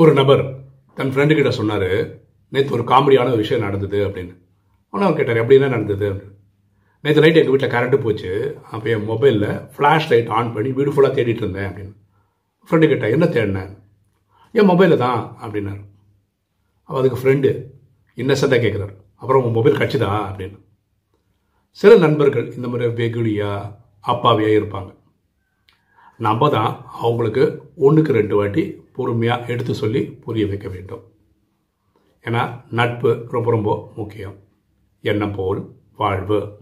ஒரு நபர் தன் ஃப்ரெண்டு கிட்ட சொன்னார் நேற்று ஒரு காமெடியான ஒரு விஷயம் நடந்தது அப்படின்னு. ஆனால் அவர் கேட்டார் எப்படி என்ன நடந்தது? அப்படின்னு. நேற்று நைட் எங்கள் வீட்டில் கரண்ட்டு போச்சு. அப்போ என் மொபைலில் ஃப்ளாஷ் லைட் ஆன் பண்ணி பியூட்டிஃபுல்லாக தேடிட்டு இருந்தேன் அப்படின்னு. ஃப்ரெண்டு கிட்ட என்ன தேடினேன் என் மொபைலில் தான் அப்படின்னாரு. அவ அதுக்கு ஃப்ரெண்டு இன்னசெண்டாக கேட்குறாரு அப்புறம் உங்கள் மொபைல் கட்சிதா? அப்படின்னு. சில நண்பர்கள் இந்த மாதிரி வெகுளியாக அப்பாவியாக இருப்பாங்க. நம்ம தான் அவங்களுக்கு ஒன்றுக்கு ரெண்டு வாட்டி பொறுமையாக எடுத்து சொல்லி புரிய வைக்க வேண்டும். ஏன்னா நட்பு ரொம்ப ரொம்ப முக்கியம். எண்ணம் போல் வாழ்வு.